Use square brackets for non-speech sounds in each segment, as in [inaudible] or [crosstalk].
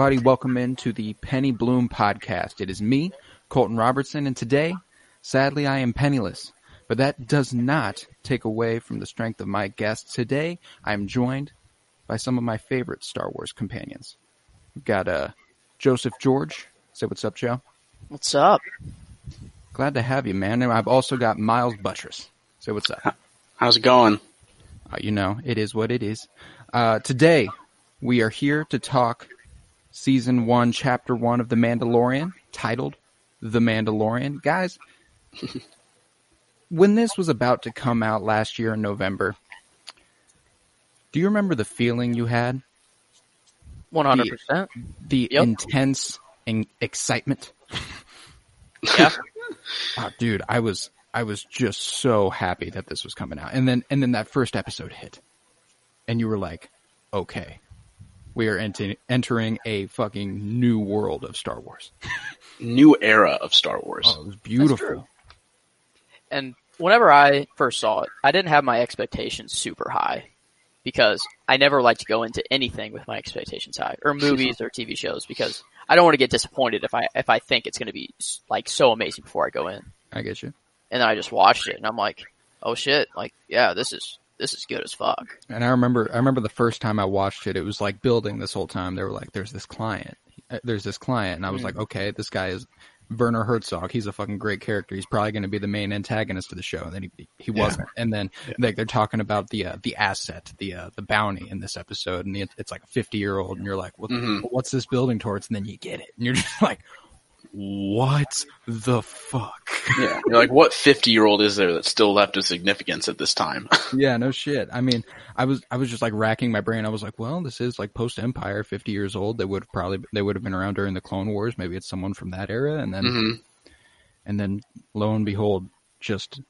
everybody, welcome into the Penny Bloom podcast. It is me, Colton Robertson, and today, sadly, I am penniless. But that does not take away from the strength of my guests. Today, I am joined by some of my favorite Star Wars companions. We've got uh, Joseph George. Say what's up, Joe. What's up? Glad to have you, man. And I've also got Miles Buttress. Say what's up. How's it going? Uh, you know, it is what it is. Uh, today, we are here to talk season one, chapter one of The Mandalorian, titled The Mandalorian. Guys, when this was about to come out last year in November, do you remember the feeling you had? One hundred percent. The Yep. intense and excitement? Yeah. Oh, [laughs] dude, I was I was just so happy that this was coming out. And then and then that first episode hit. And you were like, "Okay. We are ent- entering a fucking new world of Star Wars." [laughs] New era of Star Wars. Oh, it was beautiful. And whenever I first saw it, I didn't have my expectations super high because I never like to go into anything with my expectations high, or [laughs] movies or TV shows, because I don't want to get disappointed if I if I think it's going to be like so amazing before I go in. I get you. And then I just watched it, and I'm like, oh shit, like yeah, this is this is good as fuck. And I remember I remember the first time I watched it, it was like building this whole time. They were like, "There's this client. Uh, There's this client." And I was like, "Okay, this guy is Werner Herzog. He's a fucking great character. He's probably going to be the main antagonist of the show." And then he he wasn't. And then like they're talking about the uh, the asset, the uh, the bounty in this episode, and it's like a 50 year old, and you're like, what, Mhm. "What's this building towards?" And then you get it, and you're [laughs] just like, "What the fuck?" Yeah. [laughs] You're like, what 50 year old is there that's still left of significance at this time? [laughs] Yeah, no shit. I mean, I was I was just like racking my brain. I was like, well, this is like post Empire, fifty years old. They would probably they would have been around during the Clone Wars. Maybe it's someone from that era, and then hmm and then lo and behold, just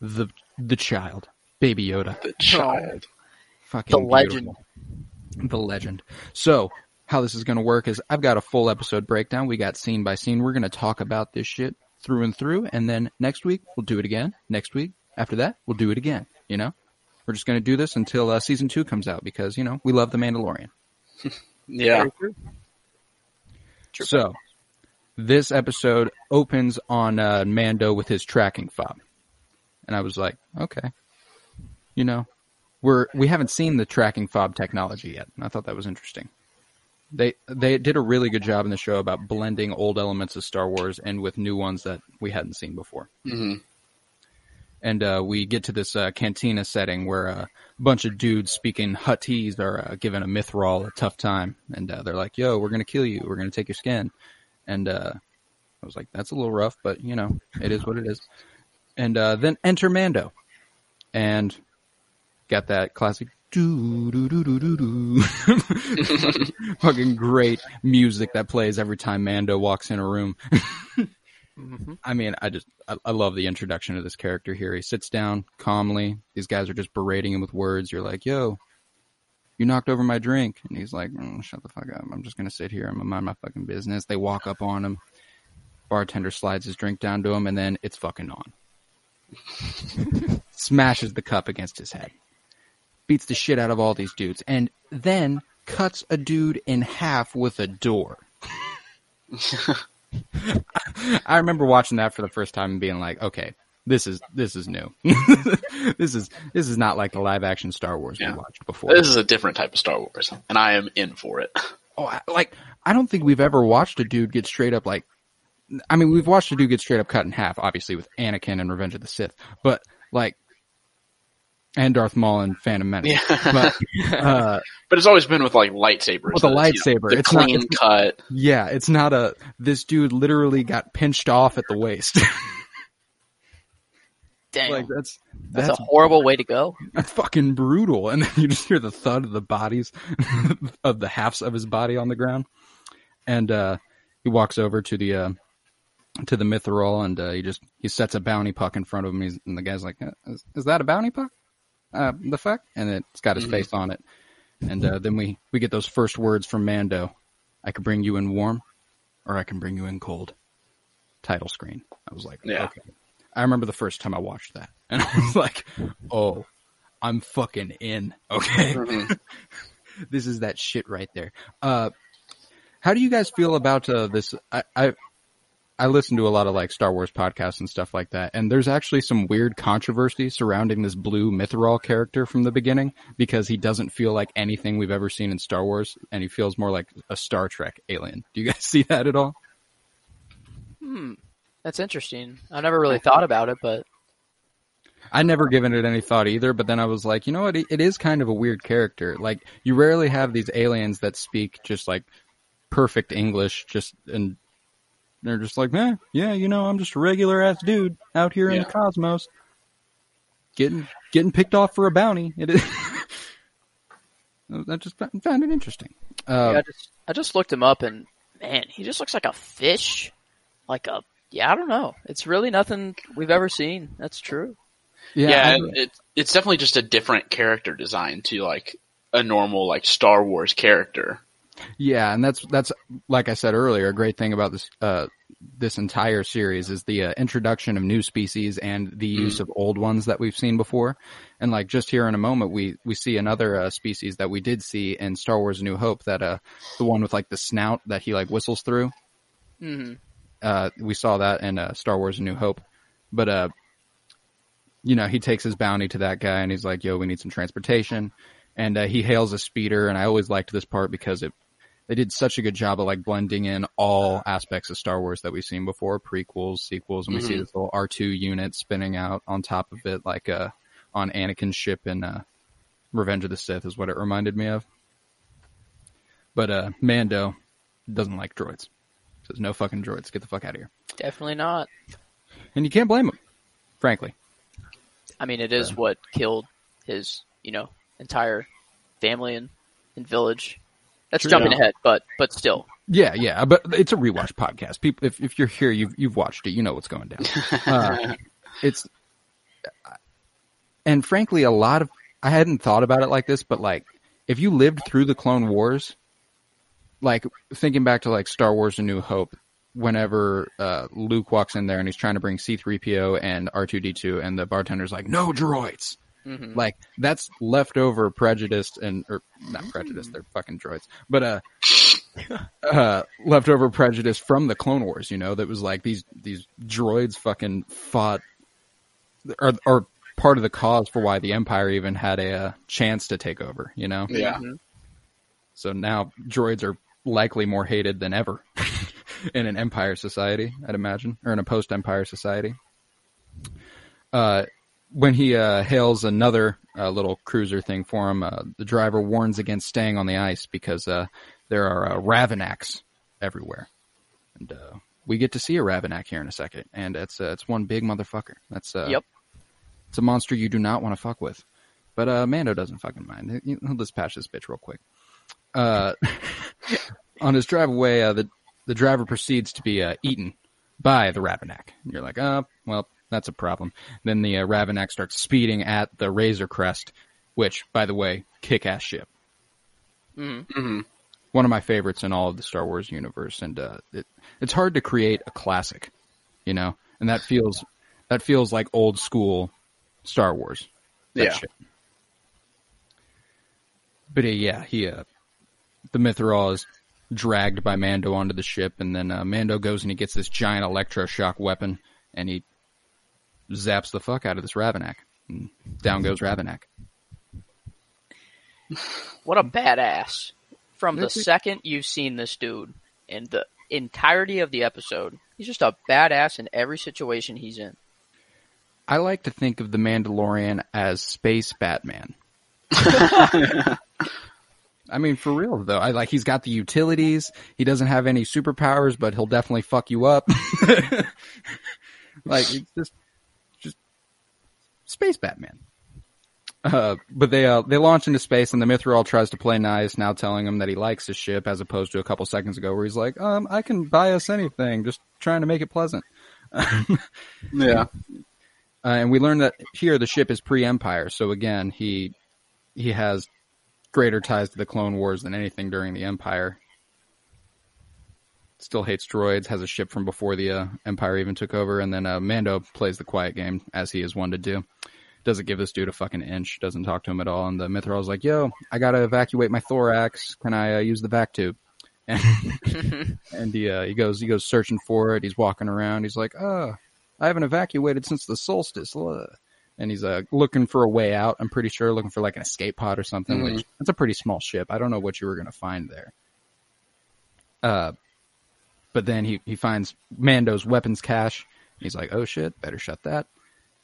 the the child, Baby Yoda, The child. fucking The legend. beautiful. the legend. So. How this is going to work is I've got a full episode breakdown. We got scene by scene. We're going to talk about this shit through and through. And then next week, we'll do it again. Next week, after that, we'll do it again. You know? We're just going to do this until uh, season two comes out because, you know, we love The Mandalorian. [laughs] Yeah. So, this episode opens on uh, Mando with his tracking fob. And I was like, okay. You know, we're, we haven't seen the tracking fob technology yet. And I thought that was interesting. They they did a really good job in the show about blending old elements of Star Wars and with new ones that we hadn't seen before. hmm and uh, we get to this uh, cantina setting where uh, a bunch of dudes speaking Huttese are uh, giving a Mythrol a tough time, and uh, they're like, "Yo, we're gonna kill you. We're gonna take your skin." And uh, I was like, "That's a little rough, but you know, it is what it is." And uh, then enter Mando, and got that classic doo doo doo doo doo doo, fucking great music that plays every time Mando walks in a room. hmm [laughs] I mean, I just I, I love the introduction of this character here. He sits down calmly. These guys are just berating him with words. You're like, "Yo, you knocked over my drink," and he's like, mm, "Shut the fuck up! I'm just gonna sit here. I'm gonna mind my fucking business." They walk up on him. Bartender slides his drink down to him, and then it's fucking on. [laughs] Smashes the cup against his head. Beats the shit out of all these dudes, and then cuts a dude in half with a door. [laughs] I remember watching that for the first time and being like, okay, this is this is new. [laughs] this is this is not like the live action Star Wars Yeah. we watched before. This is a different type of Star Wars, and I am in for it. [laughs] oh, I, like I don't think we've ever watched a dude get straight up like. I mean, we've watched a dude get straight up cut in half, obviously with Anakin and Revenge of the Sith, but like, and Darth Maul and Phantom Menace. Yeah. But uh, [laughs] But it's always been with like lightsabers. With a that, you know, lightsaber. It's not- clean it's- cut. yeah, it's not a this dude literally got pinched off at the waist. [laughs] Dang, like that's that's, that's a horrible way to go. that's fucking brutal. And then you just hear the thud of the bodies [laughs] of the halves of his body on the ground. And uh he walks over to the uh to the Mythrol and uh, he just he sets a bounty puck in front of him. He's, and the guy's like, "Uh, is, "Is that a bounty puck? Uh, the fuck?" And it's got his Mhm. face on it. And uh, then we we get those first words from Mando. I could bring you in warm, or I can bring you in cold. Title screen. I was like, Yeah. okay. I remember the first time I watched that, [laughs] and I was like, oh, I'm fucking in. Okay, Mhm. [laughs] this is that shit right there. Uh, how do you guys feel about uh, this? I, I I listen to a lot of like Star Wars podcasts and stuff like that, and there's actually some weird controversy surrounding this blue Mythrol character from the beginning because he doesn't feel like anything we've ever seen in Star Wars, and he feels more like a Star Trek alien. Do you [laughs] guys see that at all? Hmm, that's interesting. I never really thought about it, but I never given it any thought either, but then I was like, you know what? It, it is kind of a weird character. Like you rarely have these aliens that speak just like perfect English, just and they're just like, eh, yeah, you know, I'm just a regular ass dude out here in the cosmos, getting getting picked off for a bounty. [laughs] It is. I just found found it interesting. Uh, yeah, I just I just looked him up, and man, he just looks like a fish, like a yeah. I don't know. It's really nothing we've ever seen. That's true. yeah, Yeah, and it, it's definitely just a different character design to like a normal like Star Wars character. Yeah, and that's that's like I said earlier, a great thing about this uh this entire series is the uh, introduction of new species and the use of old ones that we've seen before. And like just here in a moment, we we see another uh, species that we did see in Star Wars: New Hope. That uh the one with like the snout that he like whistles through. hmm Uh, we saw that in uh, Star Wars: New Hope, but uh, you know, he takes his bounty to that guy and he's like, "Yo, we need some transportation," and uh, he hails a speeder. And I always liked this part because it they did such a good job of like blending in all aspects of Star Wars that we've seen before, prequels, sequels, and we see Mhm. this little R two unit spinning out on top of it, like uh, on Anakin's ship in uh, Revenge of the Sith, is what it reminded me of. But uh, Mando doesn't like droids. Says no fucking droids. Get the fuck out of here. Definitely not. And you can't blame him, frankly. I mean, it is what killed his, you know, entire family and, and village. That's True. jumping ahead, but but still, Yeah, yeah, but it's a rewatch podcast. People, if if you're here, you've you've watched it. You know what's going down. [laughs] Uh, it's, and frankly, a lot of I hadn't thought about it like this, but like if you lived through the Clone Wars, like thinking back to like Star Wars: A New Hope, whenever uh, Luke walks in there and he's trying to bring C-3PO and R2D2, and the bartender's like, "No droids." Mhm. Like that's leftover prejudice and or not prejudice, they're fucking droids. But uh [laughs] uh leftover prejudice from the Clone Wars, you know, that was like these these droids fucking fought or or part of the cause for why the Empire even had a, uh chance to take over, you know? Yeah. Mhm. So now droids are likely more hated than ever [laughs] in an empire society, I'd imagine, or in a post-empire society. Uh, when he uh, hails another uh, little cruiser thing for him, uh, the driver warns against staying on the ice because uh, there are uh, Ravinaks everywhere, and uh, we get to see a Ravinak here in a second, and it's uh, it's one big motherfucker. That's uh, Yep. it's a monster you do not want to fuck with. But uh, Mando doesn't fucking mind. He- He'll dispatch this bitch real quick. Uh, [laughs] on his drive away, uh, the the driver proceeds to be uh, eaten by the Ravinak. And you're like, uh, well, that's a problem. Then the uh, Ravinak starts speeding at the Razor Crest, which, by the way, kick-ass ship. Mhm. hmm One of my favorites in all of the Star Wars universe, and uh, it, it's hard to create a classic, you know, and that feels that feels like old school Star Wars. That Yeah. shit. But uh, yeah, he uh, the Mythrol is dragged by Mando onto the ship, and then uh, Mando goes and he gets this giant electroshock weapon, and he zaps the fuck out of this Ravinak. And down goes Ravinak. what a badass! From the second you've seen this dude in the entirety of the episode, he's just a badass in every situation he's in. I like to think of the Mandalorian as space Batman. [laughs] I mean, for real though, I like he's got the utilities. He doesn't have any superpowers, but he'll definitely fuck you up. [laughs] like it's just space Batman. Uh, but they uh, they launch into space, and the Mythrol tries to play nice, now telling him that he likes his ship, as opposed to a couple seconds ago where he's like, "Um, I can buy us anything, just trying to make it pleasant." [laughs] Yeah. Uh, and we learn that here the ship is pre-Empire, so again he he has greater ties to the Clone Wars than anything during the Empire. Still hates droids, has a ship from before the uh, Empire even took over, and then uh, Mando plays the quiet game as he is one to do. Doesn't give this dude a fucking inch, doesn't talk to him at all, and the Mythrol's like, "Yo, I gotta evacuate my thorax. Can I uh, use the vac tube?" [laughs] And, [laughs] and he uh, he goes he goes searching for it. He's walking around. He's like, "Oh, I haven't evacuated since the solstice." Ugh." and he's uh, looking for a way out. I'm pretty sure looking for like an escape pod or something. Mhm. Which that's a pretty small ship. I don't know what you were gonna find there. Uh, but then he he finds Mando's weapons cache. He's like, oh shit, better shut that.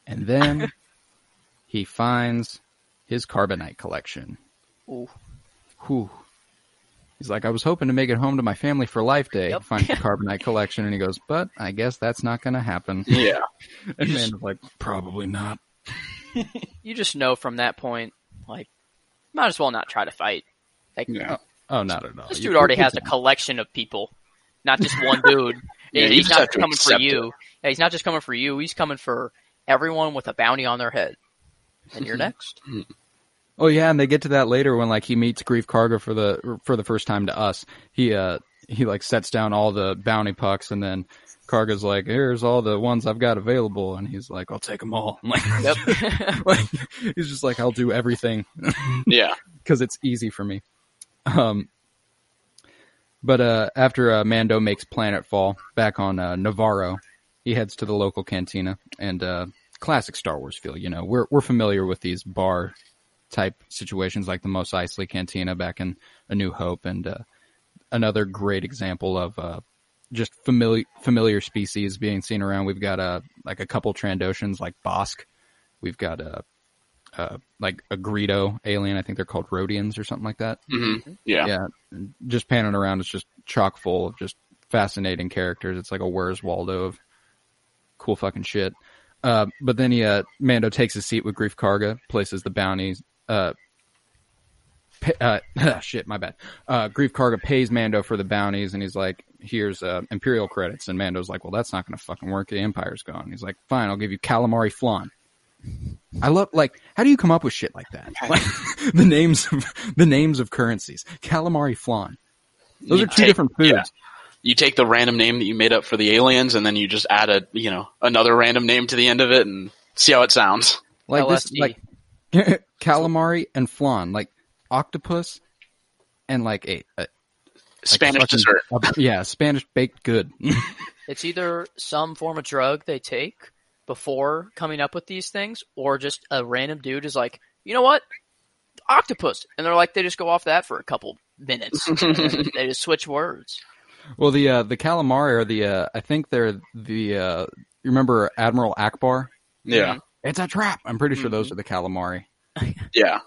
And then [laughs] he finds his carbonite collection. Ooh. Whew. He's like, I was hoping to make it home to my family for Life Day. Yep. Finds [laughs] the carbonite collection, and he goes, but I guess that's not gonna happen. Yeah. [laughs] And You just- Mando's like, probably not. You just know from that point, like, might as well not try to fight. Like, Yeah. Oh, oh not at all. this You- dude already you has a collection of people, not just one dude. [laughs] Yeah, he's not coming for you. Yeah, he's not just coming for you. He's coming for everyone with a bounty on their head. And you're [laughs] next. Oh yeah, and they get to that later when like he meets Greef Karga for the for the first time to us. He uh he like sets down all the bounty pucks, and then Karga's like, "Here's all the ones I've got available," and he's like, "I'll take them all." I'm [laughs] like, Yep. like he's just like, "I'll do everything Yeah. because it's easy for me." Um, but uh, after uh, Mando makes Planetfall back on uh, Nevarro, he heads to the local cantina and uh, classic Star Wars feel. You know, we're we're familiar with these bar type situations like the Mos Eisley Cantina back in A New Hope, and uh, another great example of uh, just familiar familiar species being seen around. We've got uh, like a couple Trandoshans like Bossk. We've got a uh, like a Greedo alien. I think they're called Rodians or something like that. hmm Yeah. Yeah, just panning around, it's just chock full of just fascinating characters. It's like a Where's Waldo of cool fucking shit. Uh, but then he, uh, Mando takes his seat with Greef Karga, places the bounties. Uh, pa- uh, [laughs] shit, my bad. Uh, Greef Karga pays Mando for the bounties, and he's like, "Here's uh, Imperial credits." And Mando's like, "Well, that's not going to fucking work. The Empire's gone." He's like, "Fine, I'll give you calamari flan." I love like how do you come up with shit like that? Like [laughs] the names of the names of currencies. Calamari flan. Those You are two take- different foods. yeah. You take the random name that you made up for the aliens, and then you just add a you know another random name to the end of it, and see how it sounds. Like this like [laughs] calamari and flan, like octopus and like a, a like a Spanish fucking- dessert. a- yeah, Spanish baked good. [laughs] It's either some form of drug they take before coming up with these things, or just a random dude is like, you know what? Octopus. And they're like, they just go off that for a couple minutes. [laughs] they just switch words. well, the uh, the calamari are the uh, I think they're the uh, you remember Admiral Ackbar? Yeah. It's a trap. I'm pretty sure those are the calamari. [laughs] Yeah.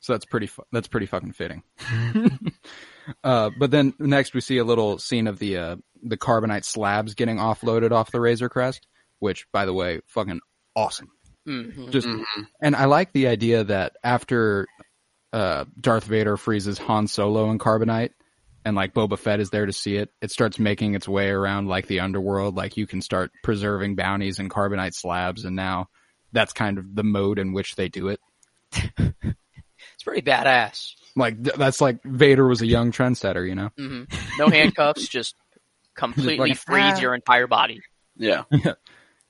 So that's pretty. Fu- that's pretty fucking fitting. [laughs] uh, but then next we see a little scene of the uh, the carbonite slabs getting offloaded off the Razor Crest, which, by the way, fucking awesome. hmm Just Mhm. and I like the idea that after uh, Darth Vader freezes Han Solo in carbonite, and like Boba Fett is there to see it, it starts making its way around like the underworld. Like you can start preserving bounties in carbonite slabs, and now that's kind of the mode in which they do it. [laughs] It's pretty badass. Like th- that's like Vader was a young trendsetter, you know. hmm No handcuffs, just [laughs] completely Like, freeze ah. your entire body. Yeah. [laughs]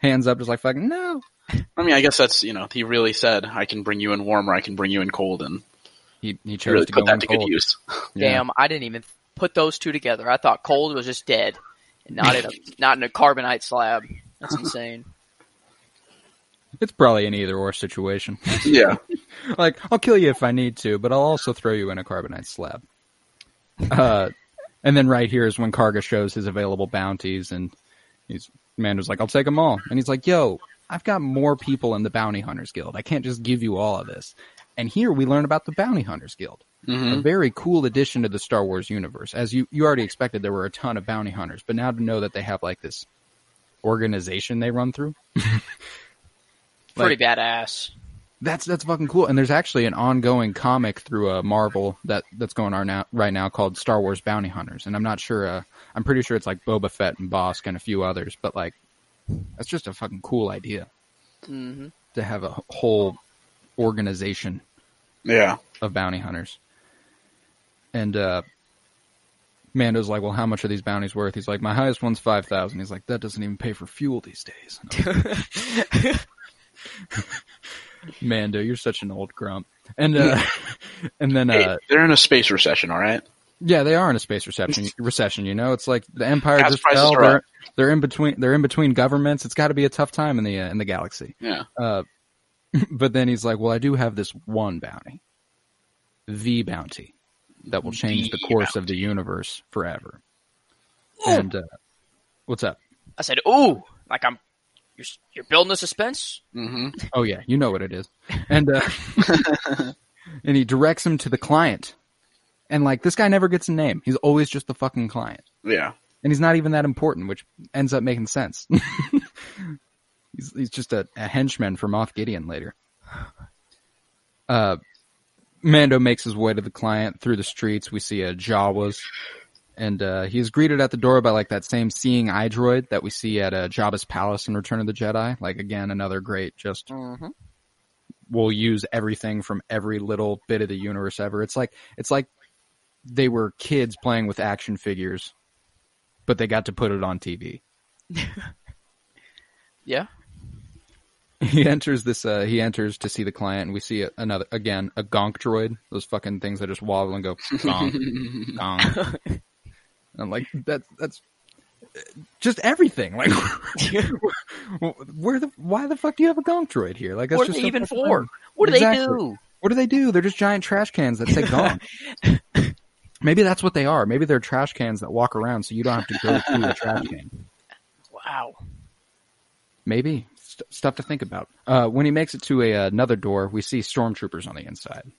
Hands up, just like fucking no. I mean, I guess that's you know he really said I can bring you in warm or I can bring you in cold, and He he he chose really to put go that in to good cold. use. Yeah. Damn, I didn't even put those two together. I thought cold was just dead, and not in a [laughs] not in a carbonite slab. That's insane. It's probably an either or situation. Yeah. [laughs] like I'll kill you if I need to, but I'll also throw you in a carbonite slab. Uh, and then right here is when Karga shows his available bounties, and he's Mando's like, "I'll take them all," and he's like, "Yo, I've got more people in the Bounty Hunters Guild. I can't just give you all of this. And here we learn about the Bounty Hunters Guild. A very cool addition to the Star Wars universe. As you, you already expected, there were a ton of bounty hunters, but now to know that they have like this organization they run through, [laughs] Pretty badass. that's that's fucking cool. And there's actually an ongoing comic through uh, Marvel that that's going on now right now called Star Wars Bounty Hunters. And I'm not sure. Uh, I'm pretty sure it's like Boba Fett and Bossk and a few others. But like, that's just a fucking cool idea hmm to have a whole organization Yeah. of bounty hunters. And uh Mando's like, "Well, how much are these bounties worth?" He's like, "My highest one's 5,000." He's like, "That doesn't even pay for fuel these days." [laughs] Mando, you're such an old grump. And uh [laughs] and then Hey, uh they're in a space recession, all right? Yeah, they are in a space recession [laughs] recession, you know. It's like the empire Gas just fell. They're, they're in between they're in between governments. It's got to be a tough time in the uh, in the galaxy. Yeah. Uh, [laughs] but then he's like, "Well, I do have this one bounty, the bounty, that will change the, The course of the universe forever." And uh, what's up? I said, "Ooh, like I'm, you're you're building the suspense." hmm Oh yeah, you know what it is. And uh, [laughs] and he directs him to the client, and like this guy never gets a name. He's always just the fucking client, Yeah. and he's not even that important, which ends up making sense. [laughs] he's he's just a, a henchman for Moff Gideon later. Uh, Mando makes his way to the client through the streets. We see a Jawas, and uh, he is greeted at the door by like that same seeing eye droid that we see at uh, Jabba's palace in Return of the Jedi. Like again, another great just Mm-hmm. will use everything from every little bit of the universe ever. It's like it's like they were kids playing with action figures, but they got to put it on TV. [laughs] Yeah. He enters this. Uh, he enters to see the client, and we see another again a gonk droid. Those fucking things that just wobble and go gonk, [laughs] gonk. And I'm like that. That's just everything. Like, [laughs] where the why the fuck do you have a gonk droid here? Like, that's What are just they so even fucking for? random. What do Exactly. they do? What do they do? They're just giant trash cans that say gone. Maybe that's what they are. Maybe they're trash cans that walk around so you don't have to go to a trash [laughs] can. Wow. Maybe. St- stuff to think about. Uh, when he makes it to a, another door, we see stormtroopers on the inside.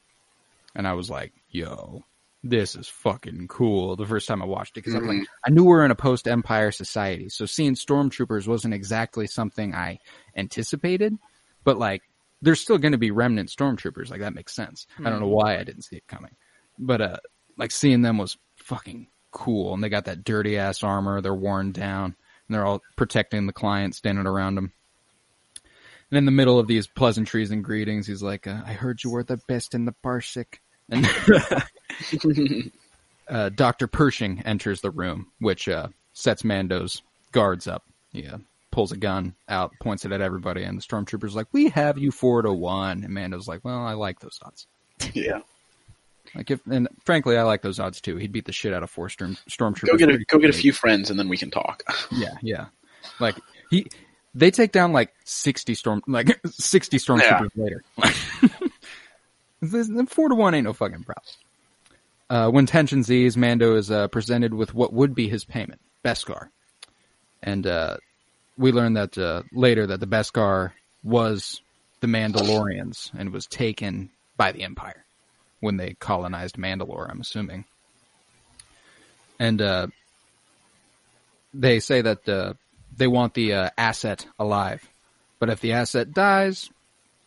And I was like, yo, this is fucking cool the first time I watched it. Because I'm like, I knew we are in a post Empire society. So seeing stormtroopers wasn't exactly something I anticipated. But like, there's still going to be remnant stormtroopers. Like, that makes sense. I don't know why I didn't see it coming. But, uh, like, seeing them was fucking cool. And they got that dirty ass armor. They're worn down. And they're all protecting the client, standing around them. And in the middle of these pleasantries and greetings, he's like, uh, I heard you were the best in the Parsec. And [laughs] uh, Dr. Pershing enters the room, which uh, sets Mando's guards up. He uh, pulls a gun out, points it at everybody, and the stormtrooper's like, "We have you four to one." And Mando's like, "Well, I like those odds. Yeah. Like, if and frankly, I like those odds too. He'd beat the shit out of four storm stormtroopers. Go get a go get a few friends and then we can talk. [laughs] Yeah, yeah. Like he, they take down like sixty storm, like [laughs] sixty stormtroopers later. [laughs] This- four to one ain't no fucking problem. Uh, when tensions ease, Mando is uh, presented with what would be his payment, Beskar, and uh, we learn that uh, later that the Beskar was the Mandalorians and was taken by the Empire when they colonized Mandalore. I'm assuming, and uh, they say that uh, they want the uh, asset alive, but if the asset dies,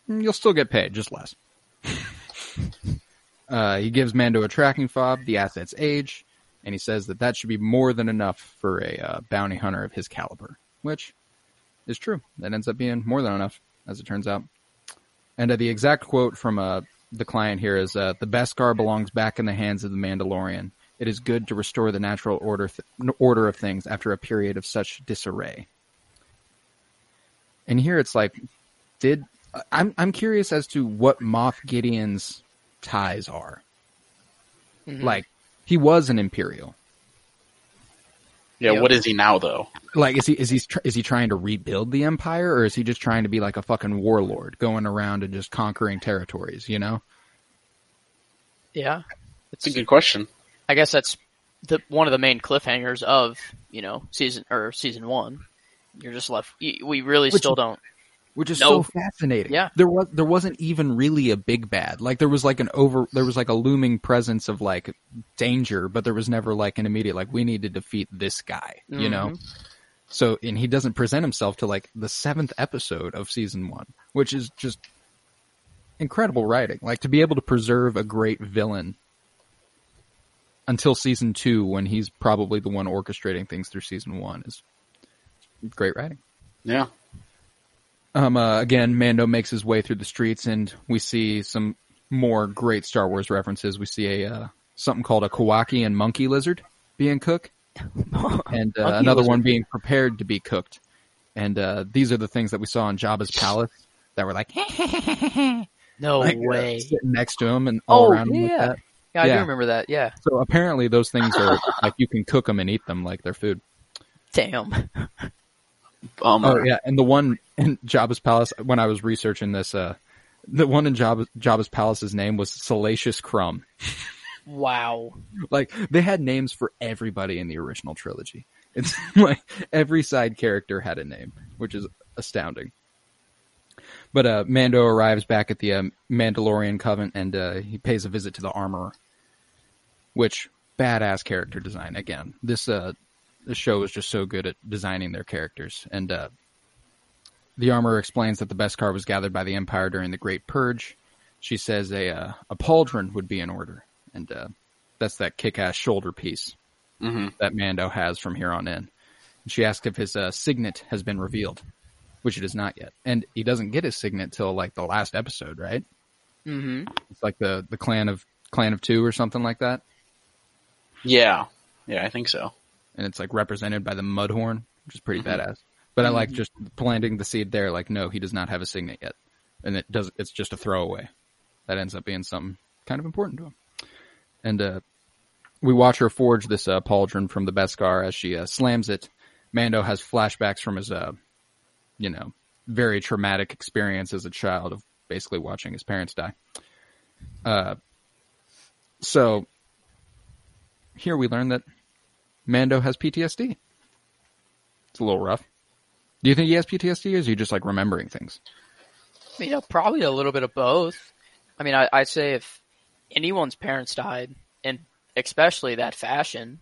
you'll still get paid, just less. [laughs] uh, he gives Mando a tracking fob, the asset's age, and he says that that should be more than enough for a uh, bounty hunter of his caliber, which is true. That ends up being more than enough, as it turns out. And uh, the exact quote from uh, the client here is uh, The Beskar belongs back in the hands of the Mandalorian. It is good to restore the natural order, th- order of things after a period of such disarray. And here it's like, did I'm I'm curious as to what Moff Gideon's ties are. Mhm. Like, he was an Imperial. Yeah, Yeah. what is he now though? Like, is he is he is he trying to rebuild the Empire, or is he just trying to be like a fucking warlord, going around and just conquering territories? You know? Yeah. It's a good question. I guess that's the one of the main cliffhangers of you know season or season one. You're just left. We really Which- still don't. Which is No. so fascinating. Yeah. there was there wasn't even really a big bad. Like there was like an over there was like a looming presence of like danger, but there was never like an immediate like we need to defeat this guy. You know. Mm-hmm. So and he doesn't present himself to like the seventh episode of season one, which is just incredible writing. Like to be able to preserve a great villain until season two, when he's probably the one orchestrating things through season one, is great writing. Yeah. Um, uh, again, Mando makes his way through the streets, and we see some more great Star Wars references. We see a uh, something called a Kowakian monkey lizard being cooked, [laughs] and uh, Monkey another one being prepared to be cooked. And uh, these are the things that we saw in Jabba's palace that were like, [laughs] No like, uh, way. sitting next to him and all Oh, around him like yeah. that. Yeah, I yeah. do remember that. Yeah. So apparently, those things are like you can cook them and eat them like they're food. Damn. Um, Oh yeah, and the one in Jabba's palace when I was researching this, uh, the one in Jabba, Jabba's palace's name was Salacious Crumb. Wow. Like they had names for everybody in the original trilogy. It's [laughs] like every side character had a name, which is astounding. But uh, Mando arrives back at the um, Mandalorian Covenant and uh, he pays a visit to the armorer, which badass character design again. This uh, the show is just so good at designing their characters, and uh, the armorer explains that the Beskar was gathered by the Empire during the Great Purge. She says a uh, a pauldron would be in order, and uh, that's that kick-ass shoulder piece mhm. that Mando has from here on in. And she asks if his uh, signet has been revealed, which it is not yet, and he doesn't get his signet till like the last episode, right? hmm It's like the the clan of clan of two or something like that, Yeah. Yeah, I think so. and it's like represented by the Mudhorn, which is pretty badass. But I like just planting the seed there. Like, no, he does not have a signet yet, and it does. It's just a throwaway. That ends up being something kind of important to him. And uh, we watch her forge this uh, pauldron from the Beskar as she uh, slams it. Mando has flashbacks from his, uh, you know, very traumatic experience as a child of basically watching his parents die. Uh, so here we learn that Mando has PTSD. It's a little rough. Do you think he has PTSD, or is he just like remembering things? You know, probably a little bit of both. I mean, I, I'd say if anyone's parents died, and especially that fashion,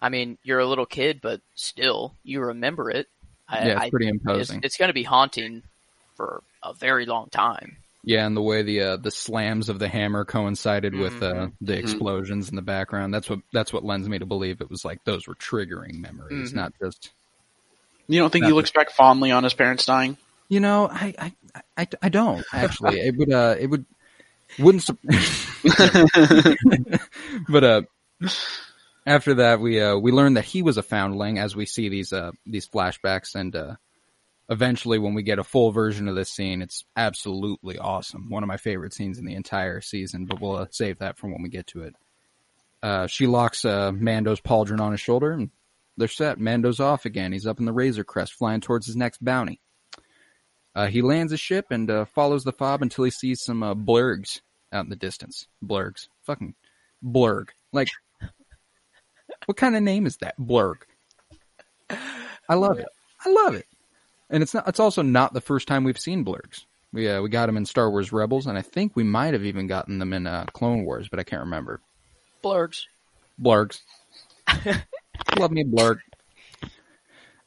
I mean, you're a little kid, but still, you remember it. I, Yeah, it's pretty It's, imposing. it's going to be haunting for a very long time. Yeah, and the way the uh, the slams of the hammer coincided with uh, the explosions in the background. That's what that's what lends me to believe it was like those were triggering memories, Mhm. not just You don't think he Nothing. looks back fondly on his parents dying? you know. I I, I, I don't actually. it would uh it would wouldn't. sup- [laughs] but uh, after that, we uh we learned that he was a foundling as we see these uh these flashbacks, and uh, eventually when we get a full version of this scene, it's absolutely awesome. One of my favorite scenes in the entire season. But we'll uh, save that for when we get to it. Uh, she locks uh, Mando's pauldron on his shoulder, and they're set. Mando's off again. He's up in the Razor Crest, flying towards his next bounty. Uh, he lands his ship and uh, follows the fob until he sees some uh, blurgs out in the distance. Blurgs, fucking blurg. Like, what kind of name is that? Blurg. I love it. I love it. And it's not. It's also not the first time we've seen blurgs. We uh, we got them in Star Wars Rebels, and I think we might have even gotten them in uh, Clone Wars, but I can't remember. Blurgs. Blurgs. [laughs] Love me a blurg.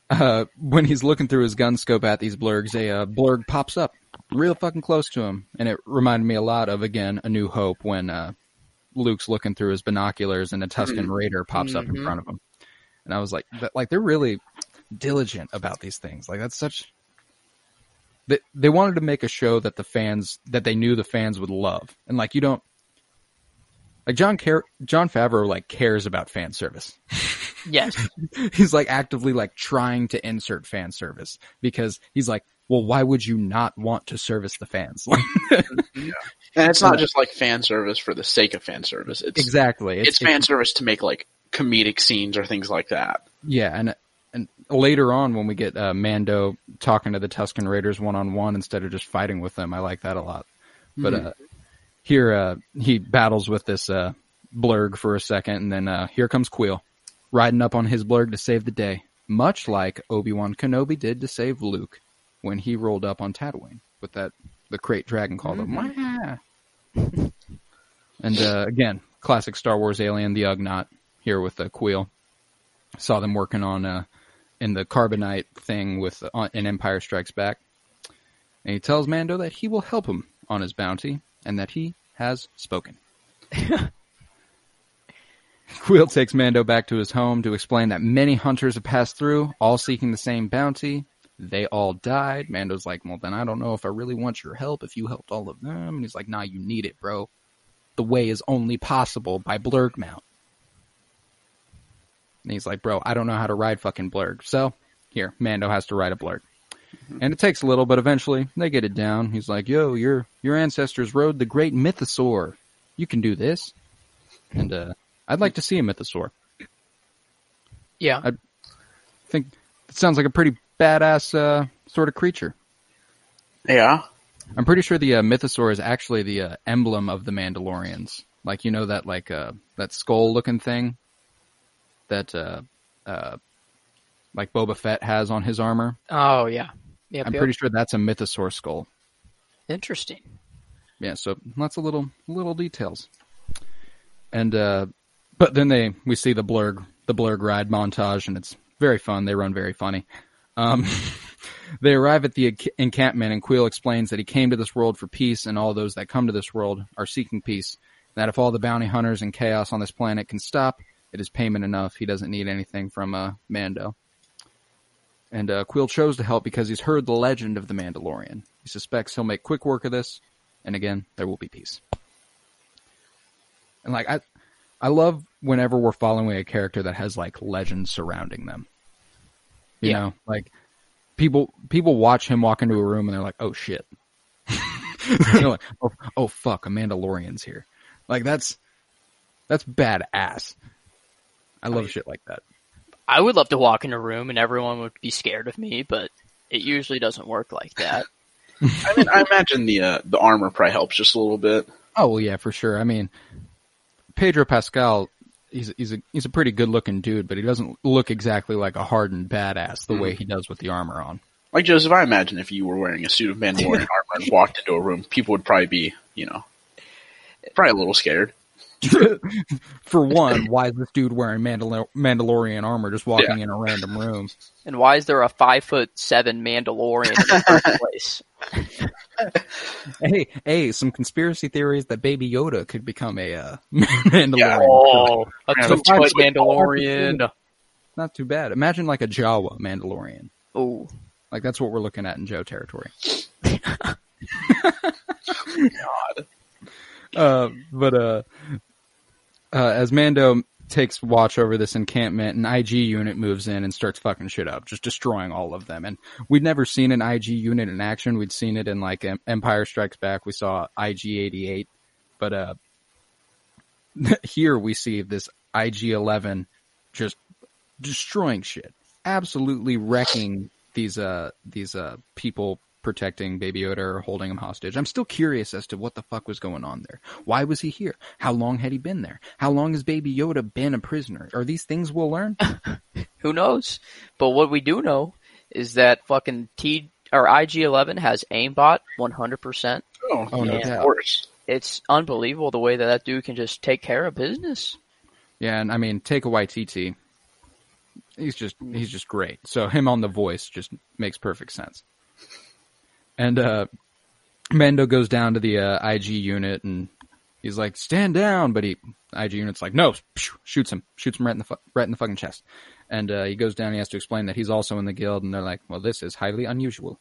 Uh, when he's looking through his gun scope at these blurgs, a uh, blurg pops up real fucking close to him, and it reminded me a lot of again A New Hope when uh, Luke's looking through his binoculars and a Tusken Raider pops up in Mhm. front of him, and I was like, that, like they're really diligent about these things. Like that's such. They they wanted to make a show that the fans that they knew the fans would love, and like you don't. Like John Car- Jon Favreau like cares about fan service. [laughs] Yes. [laughs] he's like actively like trying to insert fan service because he's like, well, why would you not want to service the fans? [laughs] And it's not just like fan service for the sake of fan service. It's exactly. it's, fan service to make like comedic scenes or things like that. Yeah, and and later on when we get uh, Mando talking to the Tusken Raiders one on one instead of just fighting with them, I like that a lot. But uh, here uh, he battles with this uh, blurg for a second, and then uh, here comes Kuiil riding up on his blurg to save the day, much like Obi Wan Kenobi did to save Luke. when he rolled up on Tatooine with that the krayt dragon called him. "Wah." and uh, again, classic Star Wars alien, the Ugnaught, here with the Kuiil. Saw them working on uh, in the carbonite thing with uh, in Empire Strikes Back, and he tells Mando that he will help him on his bounty and that he has spoken. [laughs] [laughs] Kuiil takes Mando back to his home to explain that many hunters have passed through, all seeking the same bounty. They all died. Mando's like, well, then I don't know if I really want your help if you helped all of them. And he's like, nah, you need it, bro. The way is only possible by Blurg Mount. And he's like, bro, I don't know how to ride fucking Blurg. So, here, Mando has to ride a Blurg. And it takes a little, but eventually they get it down. He's like, yo, your, your ancestors rode the great mythosaur. You can do this. And, uh, I'd like to see a mythosaur. Yeah. I think it sounds like a pretty badass uh, sort of creature. Yeah. I'm pretty sure the uh, mythosaur is actually the uh, emblem of the Mandalorians. Like you know that like uh, that skull looking thing that uh, uh, like Boba Fett has on his armor. Oh yeah. Yep, I'm yep. pretty sure that's a mythosaur skull. interesting. Yeah, so lots of little little details. And uh but then they we see the blurg the blurg ride montage and it's very fun. They run very funny. Um [laughs] they arrive at the encampment and Kuiil explains that he came to this world for peace and all those that come to this world are seeking peace. That if all the bounty hunters and chaos on this planet can stop, it is payment enough. He doesn't need anything from uh Mando. And uh, Kuiil chose to help because he's heard the legend of the Mandalorian. He suspects he'll make quick work of this, and again, there will be peace. And like I, I love whenever we're following a character that has like legends surrounding them. You Yeah. know, like people people watch him walk into a room and they're like, "Oh shit," [laughs] they're like, "Oh, oh fuck, a Mandalorian's here." Like that's that's badass. I love shit like that. I would love to walk in a room and everyone would be scared of me, but it usually doesn't work like that. [laughs] I mean, I imagine the uh, the armor probably helps just a little bit. Oh well, yeah, for sure. I mean, Pedro Pascal, he's he's a he's a pretty good looking dude, but he doesn't look exactly like a hardened badass the way hmm. he does with the armor on. Like Joseph, I imagine if you were wearing a suit of Mandalorian [laughs] armor and walked into a room, people would probably be, you know, probably a little scared. [laughs] For one, why is this dude wearing Mandal- Mandalorian armor just walking in a random room? And why is there a five foot seven Mandalorian in the first [laughs] place? Hey, hey, some conspiracy theories that Baby Yoda could become a uh, [laughs] Mandalorian. Oh, a Yeah, two foot what- Mandalorian. Not too bad. Imagine like a Jawa Mandalorian. Oh, Like that's what we're looking at in Joe territory. God. Uh, but uh, uh, as Mando takes watch over this encampment, an IG unit moves in and starts fucking shit up, just destroying all of them. And we'd never seen an IG unit in action. We'd seen it in like Empire Strikes Back. We saw IG-88, but uh, [laughs] here we see this IG-11 just destroying shit, absolutely wrecking these uh these uh people protecting Baby Yoda or holding him hostage. I'm still curious as to what the fuck was going on there. Why was he here? How long had he been there? How long has Baby Yoda been a prisoner? Are these things we'll learn? [laughs] who knows? But what we do know is that fucking T or IG11 has aimbot 100%. Oh, Oh, no yeah, doubt. of course. It's unbelievable the way that that dude can just take care of business. Yeah, and I mean, Taika Waititi. He's just he's just great. So him on the voice just makes perfect sense. And uh Mando goes down to the uh, IG unit and he's like, "Stand down!" But he IG unit's like, "No!" Shoots him, shoots him right in the fu- right in the fucking chest. And uh, he goes down. and He has to explain that he's also in the guild, and they're like, "Well, this is highly unusual.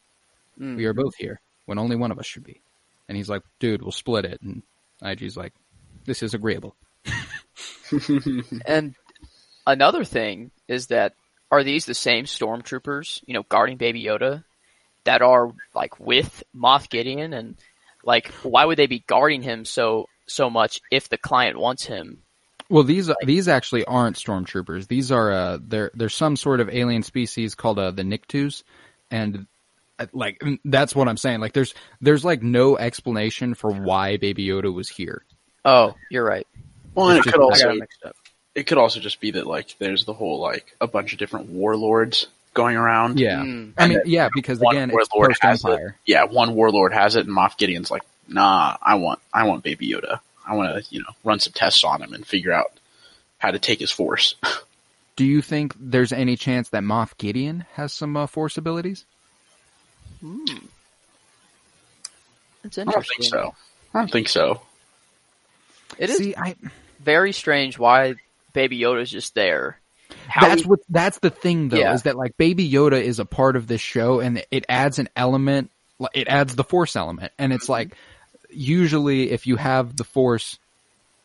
Mm. We are both here when only one of us should be." And he's like, "Dude, we'll split it." And IG's like, "This is agreeable." [laughs] And another thing is that are these the same stormtroopers, you know, guarding Baby Yoda that are like with Moff Gideon and like why would they be guarding him so so much if the client wants him? Well, these these actually aren't stormtroopers. These are uh, they're they're some sort of alien species called uh, the Niktos, and uh, like mm, that's what I'm saying. Like there's there's like no explanation for why Baby Yoda was here. Oh, you're right. Well, and it could just- I also it it could also just be that like there's the whole like a bunch of different warlords going around. Yeah, Mm. I mean, yeah, because One again, it's post has it. Empire. Yeah, one warlord has it, and Moff Gideon's like, "Nah, I want, I want Baby Yoda. I want to, you know, run some tests on him and figure out how to take his force." [laughs] Do you think there's any chance that Moff Gideon has some uh, Force abilities? Hmm. It's I don't think so. I don't think so. It is See, I very strange why Baby Yoda's just there. How that's he- what that's the thing though Yeah. is that like Baby Yoda is a part of this show and it adds an element. It adds the Force element, and it's like usually if you have the Force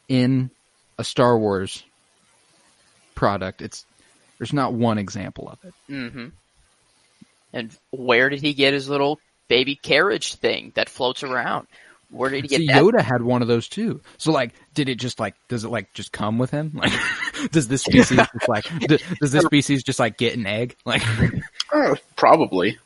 in a Star Wars product, it's there's not one example of it. Mm-hmm. And where did he get his little baby carriage thing that floats around? Where did he get See, that? Yoda had one of those too. So, like, did it just like, does it like just come with him? Like, [laughs] does this species [laughs] just like, d- does this species just like get an egg? Like, [laughs] Uh, probably.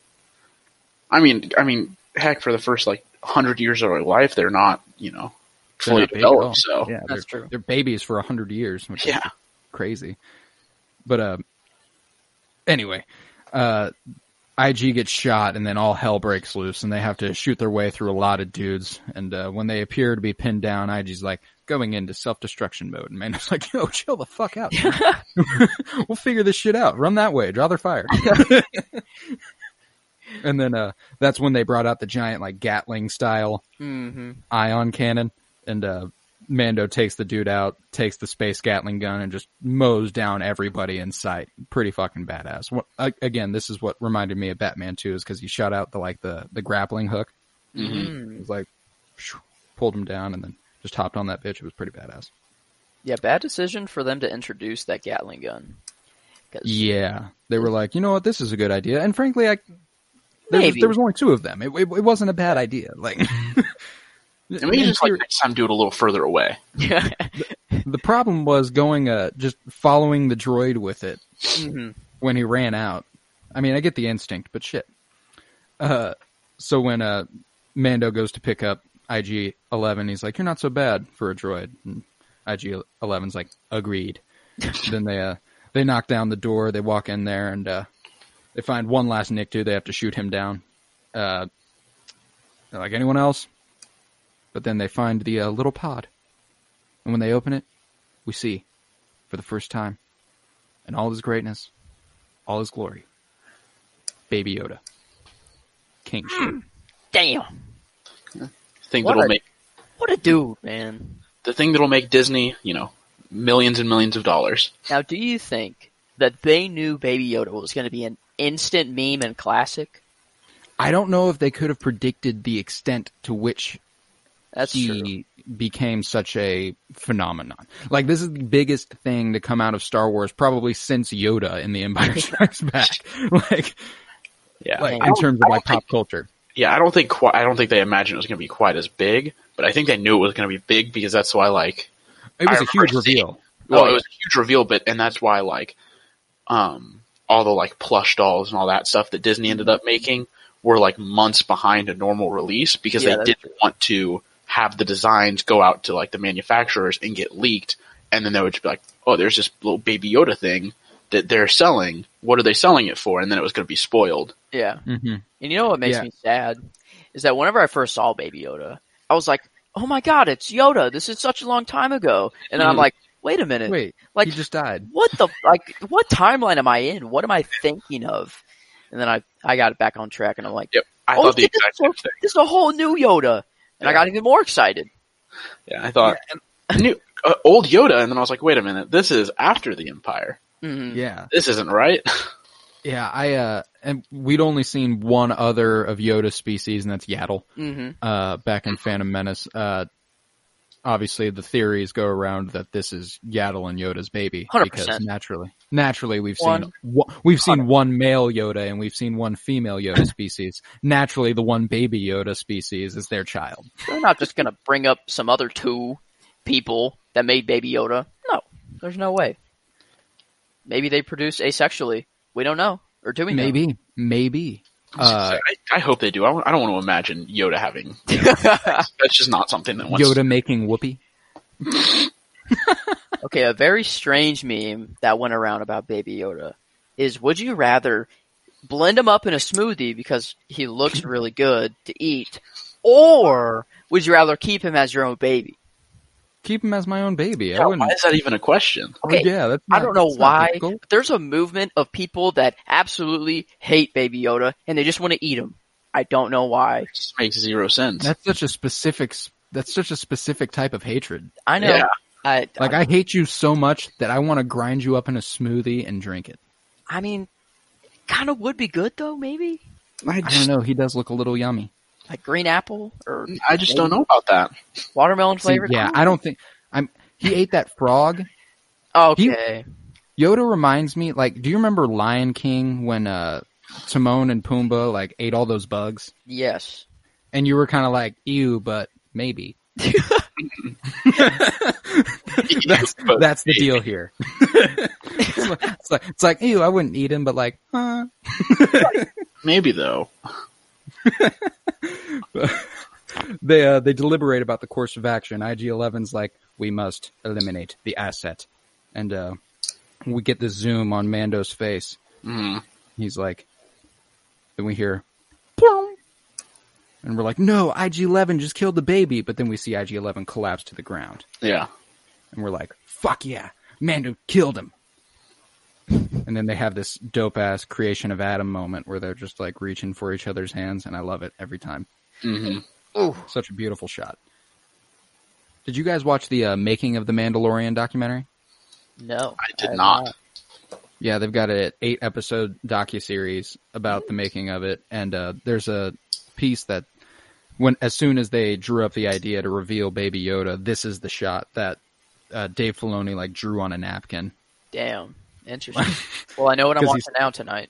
I mean, I mean, heck, for the first like hundred years of their life, they're not, you know, fully not big at all. developed. So yeah, That's they're, true. They're babies for a hundred years, which is yeah, crazy. But uh, anyway, uh, IG gets shot, and then all hell breaks loose, and they have to shoot their way through a lot of dudes. And uh, when they appear to be pinned down, IG's like going into self destruction mode, and Mando's [laughs] like, "Yo, chill the fuck out. [laughs] we'll figure this shit out. Run that way. Draw their fire." [laughs] and then uh, that's when they brought out the giant like Gatling style hmm ion cannon, and uh, Mando takes the dude out, takes the space Gatling gun, and just mows down everybody in sight. Pretty fucking badass. What, again, this is what reminded me of Batman 2 is because he shot out the like the the grappling hook. Mhm. It was like phew, pulled him down and then just hopped on that bitch. It was pretty badass. Yeah, bad decision for them to introduce that Gatling gun. Yeah, they were like, you know what, this is a good idea. And frankly, I there was, there was only two of them. It, it, it wasn't a bad idea. Like. [laughs] I mean, just like next time, do it a little further away. Yeah. [laughs] the problem was going uh just following the droid with it hmm when he ran out. I mean, I get the instinct, but shit. Uh, so when uh Mando goes to pick up IG Eleven, he's like, "You're not so bad for a droid." And IG 11's like, "Agreed." [laughs] then they uh they knock down the door. They walk in there and uh they find one last Nikto. They have to shoot him down. Uh, like anyone else, but then they find the uh, little pod, and when they open it, we see, for the first time, in all his greatness, all his glory, Baby Yoda, King shit. Damn, Thing What that'll a- make what a dude, man. the thing that'll make Disney, you know, millions and millions of dollars. Now, do you think that they knew Baby Yoda was going to be an instant meme and classic? I don't know if they could have predicted the extent to which That's true. he became such a phenomenon. Like this is the biggest thing to come out of Star Wars probably since Yoda in The Empire [laughs] Strikes Back. [laughs] like, Yeah, like in terms of like don't think- pop culture. yeah, I don't think quite. I don't think they imagined it was going to be quite as big, but I think they knew it was going to be big because that's why, like, It was I a huge seeing- reveal. well, Oh, it was a huge reveal, but and that's why, like, um, all the like plush dolls and all that stuff that Disney ended up making were like months behind a normal release because Yeah, they didn't want to have the designs go out to like the manufacturers and get leaked, and then they would just be like, "Oh, there's this little Baby Yoda thing that they're selling. What are they selling it for?" And then it was going to be spoiled. Yeah. hmm And you know what makes Yeah. me sad is that whenever I first saw Baby Yoda, I was like, "Oh my God, it's Yoda! This is such a long time ago." And then I'm like, "Wait a minute, Wait, like he just died. what the like? What timeline am I in? What am I thinking of?" And then I I got it back on track, and I'm like, Yep, I "Oh, thought the shit, exact this, same thing. this is a whole new Yoda," and I got even more excited. Yeah, I thought new uh, old Yoda, and then I was like, "Wait a minute, this is after the Empire. hmm Yeah, This isn't right." [laughs] yeah. I uh, and we'd only seen one other of Yoda species, and that's Yaddle. hmm uh, back in Phantom Menace. Uh, obviously, the theories go around that this is Yaddle and Yoda's baby 100%. because naturally, naturally, we've One- seen one, we've seen one male Yoda and we've seen one female Yoda [laughs] species. Naturally, the one baby Yoda species is their child. They're not just gonna bring up some other two people that made Baby Yoda. No, there's no way. Maybe they produce asexually. We don't know, or do we? know? Maybe, maybe. Uh, I, I hope they do. I, don't- I don't want to imagine Yoda having. [laughs] That's just not something that wants. Yoda making whoopee. [laughs] Okay, a very strange meme that went around about Baby Yoda is: Would you rather blend him up in a smoothie because he looks [laughs] really good to eat, or would you rather keep him as your own baby? Keep him as my own baby. I wouldn't. why is that even a question? Oh, yeah, that's I don't know that's why. but There's a movement of people that absolutely hate Baby Yoda and they just want to eat him. I don't know why. It just makes zero sense. That's such a specific. That's such a specific type of hatred. I know. Yeah. I, Like I, I hate you so much that I want to grind you up in a smoothie and drink it. I mean, kind of would be good though. Maybe I I don't know. He does look a little yummy. like green apple or I just don't know about that. watermelon flavor. yeah, I don't think I'm. He ate that frog. Okay. Yoda reminds me, like, do you remember Lion King when uh Timon and Pumbaa like ate all those bugs, yes. and you were kind of like, ew, but maybe. [laughs] [laughs] that's that's the deal here. [laughs] it's, like, it's like it's like ew, I wouldn't eat him, but like, huh. [laughs] maybe though. they uh, they deliberate about the course of action. IG 11's like, we must eliminate the asset, and uh, we get the zoom on Mando's face. Mm. He's like, then we hear. And we're like, no, IG 11 just killed the baby. But then we see IG 11 collapse to the ground, Yeah. and we're like, fuck yeah, Mando killed him. And then they have this dope ass creation of Adam moment where they're just like reaching for each other's hands, and I love it every time. hmm Ooh. Such a beautiful shot. Did you guys watch the uh, making of the Mandalorian documentary? No, I did have not. Yeah, they've got an eight episode docu series about the making of it, and uh, there's a piece that when as soon as they drew up the idea to reveal Baby Yoda, this is the shot that uh, Dave Filoni like drew on a napkin. Damn. Interesting. [laughs] well, I know what I'm watching now tonight.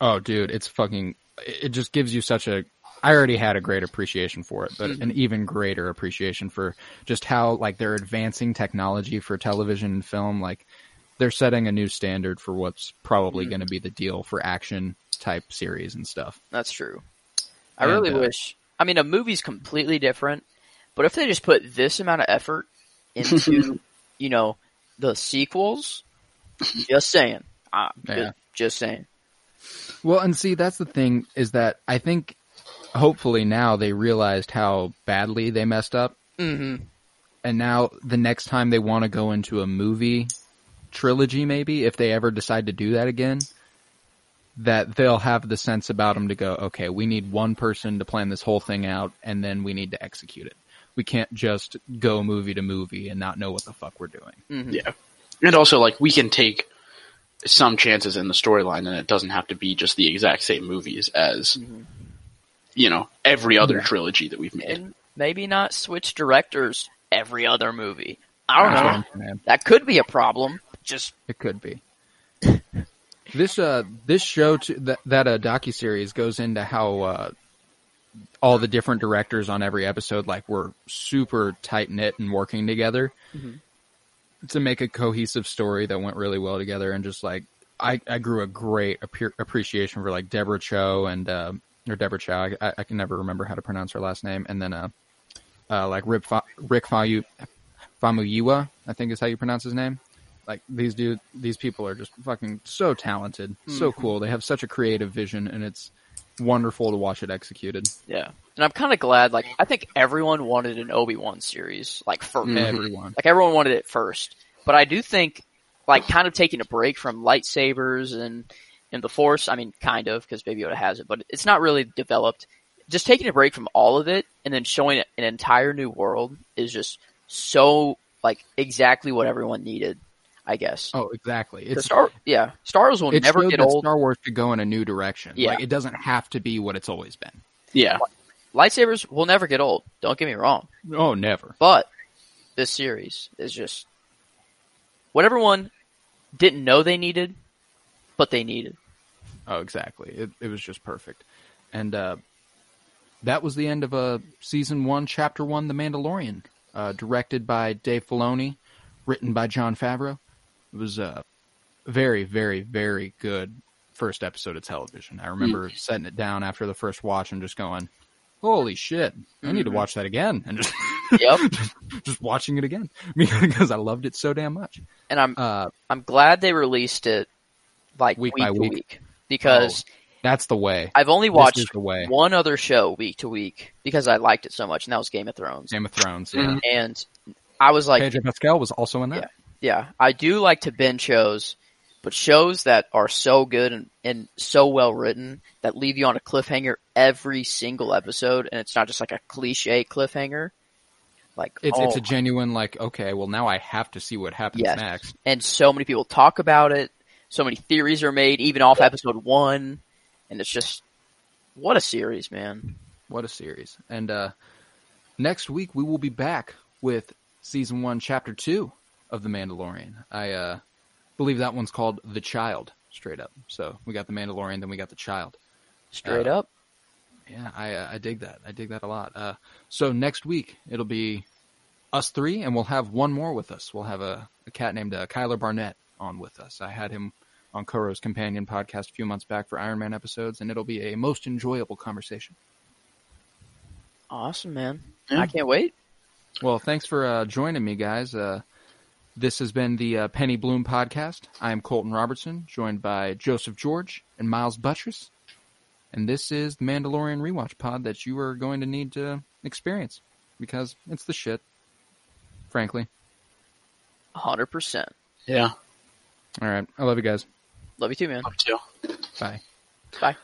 Oh, dude, it's fucking. It just gives you such a. I already had a great appreciation for it, but an even greater appreciation for just how like they're advancing technology for television and film. Like they're setting a new standard for what's probably going to be the deal for action type series and stuff. That's true. I And, really uh, wish. I mean, a movie's completely different, but if they just put this amount of effort into, [laughs] you know, the sequels, just saying. Uh, Yeah. just, just saying. Well, and see, that's the thing is that I think hopefully now they realized how badly they messed up, hmm and now the next time they want to go into a movie trilogy, maybe if they ever decide to do that again, that they'll have the sense about them to go, okay, we need one person to plan this whole thing out, and then we need to execute it. We can't just go movie to movie and not know what the fuck we're doing. hmm Yeah. And also, like, we can take some chances in the storyline, and it doesn't have to be just the exact same movies as, you know, every other Yeah. trilogy that we've made. And maybe not switch directors every other movie. I don't That's know. what That could be a problem. Just It could be. This uh this show to, that that uh, docu series goes into how uh, all the different directors on every episode like were super tight knit and working together Mhm. to make a cohesive story that went really well together and just like I, I grew a great appre- appreciation for like Deborah Cho and uh, or Deborah Chow I, I can never remember how to pronounce her last name and then uh, uh like Rip Fa- Rick Famu Famuyiwa I think is how you pronounce his name like these dude these people are just fucking so talented so cool they have such a creative vision and it's wonderful to watch it executed yeah. And I'm kind of glad. Like I think everyone wanted an Obi Wan series, like first. Mhm. everyone Like everyone wanted it first. But I do think, like, kind of taking a break from lightsabers and and the Force. I mean, kind of because Baby Yoda has it, but it's not really developed. Just taking a break from all of it and then showing an entire new world is just so like exactly what everyone needed. I guess. oh exactly The it's Star, yeah, Star Wars will it never showed get that old. Star Wars could go in a new direction Yeah. like it doesn't have to be what it's always been Yeah. Lightsabers will never get old. Don't get me wrong. oh never But this series is just what everyone didn't know they needed, but they needed. Oh, exactly. It, it was just perfect. And uh, that was the end of uh, season one, chapter one, The Mandalorian, uh, directed by Dave Filoni, written by Jon Favreau. It was a very, very, very good first episode of television. I remember setting it down after the first watch and just going, "Holy shit! I need to Mhm. watch that again," and just [laughs] Yep. just watching it again [laughs] because I loved it so damn much. And I'm Uh, I'm glad they released it like Week week, by to week. week because That's the way. I've only watched the way. one other show week to week because I liked it so much, and that was Game of Thrones. Game of Thrones. Yeah. And I was like, Pedro Pascal was also in that. yeah, I do like to binge shows, but shows that are so good and, and so well written that leave you on a cliffhanger every single episode, and it's not just like a cliche cliffhanger. Like It's oh it's a genuine like okay, well now I have to see what happens Yes. next. and so many people talk about it. So many theories are made, even off episode one, and it's just what a series, man. What a series! And uh, next week we will be back with season one, chapter two of The Mandalorian. I uh, believe that one's called The Child, straight up. So we got The Mandalorian, then we got The Child. Straight Uh, up. Yeah, I uh, I dig that. I dig that a lot. Uh, so next week it'll be us three, and we'll have one more with us. We'll have a, a cat named uh, Kyler Barnett on with us. I had him on Koro's companion podcast a few months back for Iron Man episodes, and it'll be a most enjoyable conversation. Awesome, man. Yeah. I can't wait. Well, thanks for uh, joining me, guys. Uh, this has been the uh, Penny Bloom podcast. I am Colton Robertson, joined by Joseph George and Miles Buttress. And this is the Mandalorian rewatch pod that you are going to need to experience because it's the shit, frankly. hundred percent. Yeah. All right. I love you guys. Love you too, man. Up to. Bye. Bye.